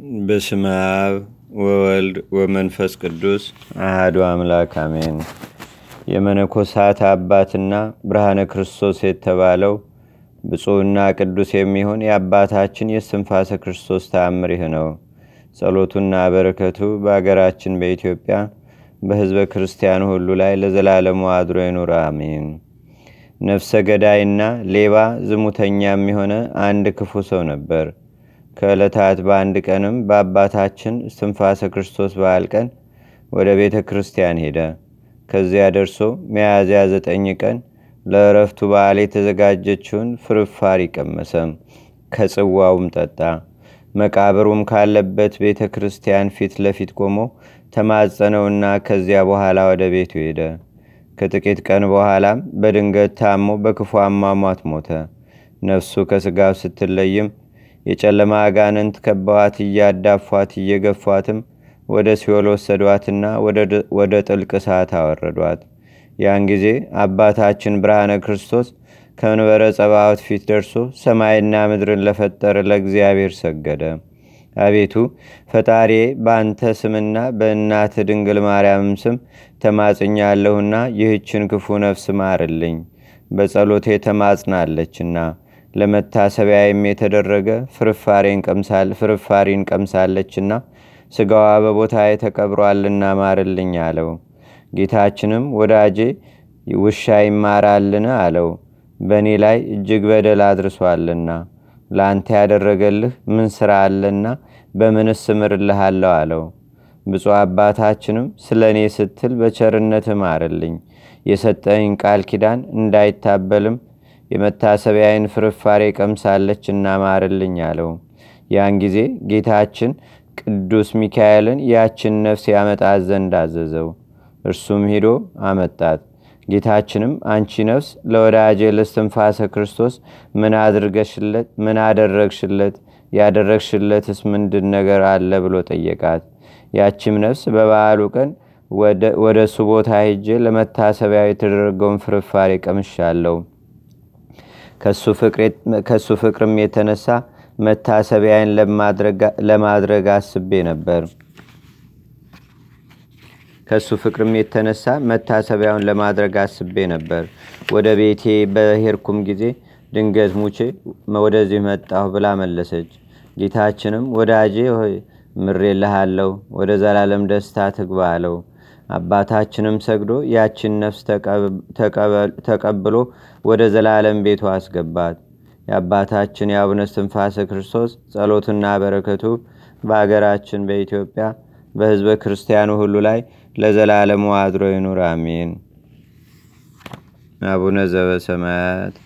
በስመ አብ ወወልድ ወመንፈስ ቅዱስ አህዱ አምላክ አሜን። የመነኮሳት አባትና ብርሃነ ክርስቶስ የተባለው ብፁዕና ቅዱስ የሚሆን የአባታችን የስንፋሰ ክርስቶስ ተአምር ይህ ነው። ጸሎቱና በረከቱ በአገራችን በኢትዮጵያ በሕዝበ ክርስቲያኑ ሁሉ ላይ ለዘላለሙ አድሮ ይኑር፣ አሜን። ነፍሰ ገዳይና ሌባ ዝሙተኛም የሆነ አንድ ክፉ ሰው ነበር። ከዕለታት በአንድ ቀንም በአባታችን እስትንፋሰ ክርስቶስ በዓል ቀን ወደ ቤተ ክርስቲያን ሄደ። ከዚያ ደርሶ ሚያዝያ ዘጠኝ ቀን ለእረፍቱ በዓል የተዘጋጀችውን ፍርፋሪ ቀመሰም፣ ከጽዋውም ጠጣ። መቃብሩም ካለበት ቤተ ክርስቲያን ፊት ለፊት ቆሞ ተማጸነውና ከዚያ በኋላ ወደ ቤቱ ሄደ። ከጥቂት ቀን በኋላም በድንገት ታሞ በክፉ አሟሟት ሞተ። ነፍሱ ከሥጋው ስትለይም የጨለማ አጋንንት ከበዋት እያዳፏት እየገፏትም ወደ ሲኦል ወሰዷትና ወደ ጥልቅ እሳት አወረዷት። ያን ጊዜ አባታችን ብርሃነ ክርስቶስ ከመንበረ ጸባዖት ፊት ደርሶ ሰማይና ምድርን ለፈጠረ ለእግዚአብሔር ሰገደ። አቤቱ ፈጣሬ በአንተ ስምና በእናት ድንግል ማርያምም ስም ተማጽኛለሁና ይህችን ክፉ ነፍስ ማርልኝ፣ በጸሎቴ ተማጽናለችና ለመታሰቢያም የተደረገ ፍርፋሪን ቀምሳለችና ስጋዋ በቦታ ተቀብሯልና ማርልኝ አለው። ጌታችንም ወዳጄ ውሻ ይማራልን አለው። በእኔ ላይ እጅግ በደል አድርሷልና ለአንተ ያደረገልህ ምን ሥራ አለና በምንስ እምርልሃለሁ አለው። ብፁዕ አባታችንም ስለ እኔ ስትል በቸርነት ማርልኝ፣ የሰጠኝ ቃል ኪዳን እንዳይታበልም የመታሰቢያይን ፍርፋሬ ቀምሳለች እና ማርልኝ አለው። ያን ጊዜ ጌታችን ቅዱስ ሚካኤልን ያችን ነፍስ ያመጣት ዘንድ አዘዘው። እርሱም ሄዶ አመጣት። ጌታችንም አንቺ ነፍስ ለወዳጄ ለስትንፋሰ ክርስቶስ ምን አደረግሽለት? ያደረግሽለትስ ምንድን ነገር አለ ብሎ ጠየቃት። ያቺም ነፍስ በበዓሉ ቀን ወደ እሱ ቦታ ሄጄ ለመታሰቢያ የተደረገውን ፍርፋሬ ቀምሻለሁ ከእሱ ፍቅርም የተነሳ መታሰቢያን ለማድረግ አስቤ ነበር። ከእሱ ፍቅርም የተነሳ መታሰቢያውን ለማድረግ አስቤ ነበር። ወደ ቤቴ በሄድኩም ጊዜ ድንገት ሙቼ ወደዚህ መጣሁ ብላ መለሰች። ጌታችንም ወዳጄ ሆይ ምሬልሃለሁ፣ ወደ ዘላለም ደስታ ትግባ አለው። አባታችንም ሰግዶ ያችን ነፍስ ተቀብሎ ወደ ዘላለም ቤቱ አስገባት። የአባታችን የአቡነ እስትንፋሰ ክርስቶስ ጸሎትና በረከቱ በአገራችን በኢትዮጵያ በሕዝበ ክርስቲያኑ ሁሉ ላይ ለዘላለሙ አድሮ ይኑር፣ አሜን። አቡነ ዘበሰማያት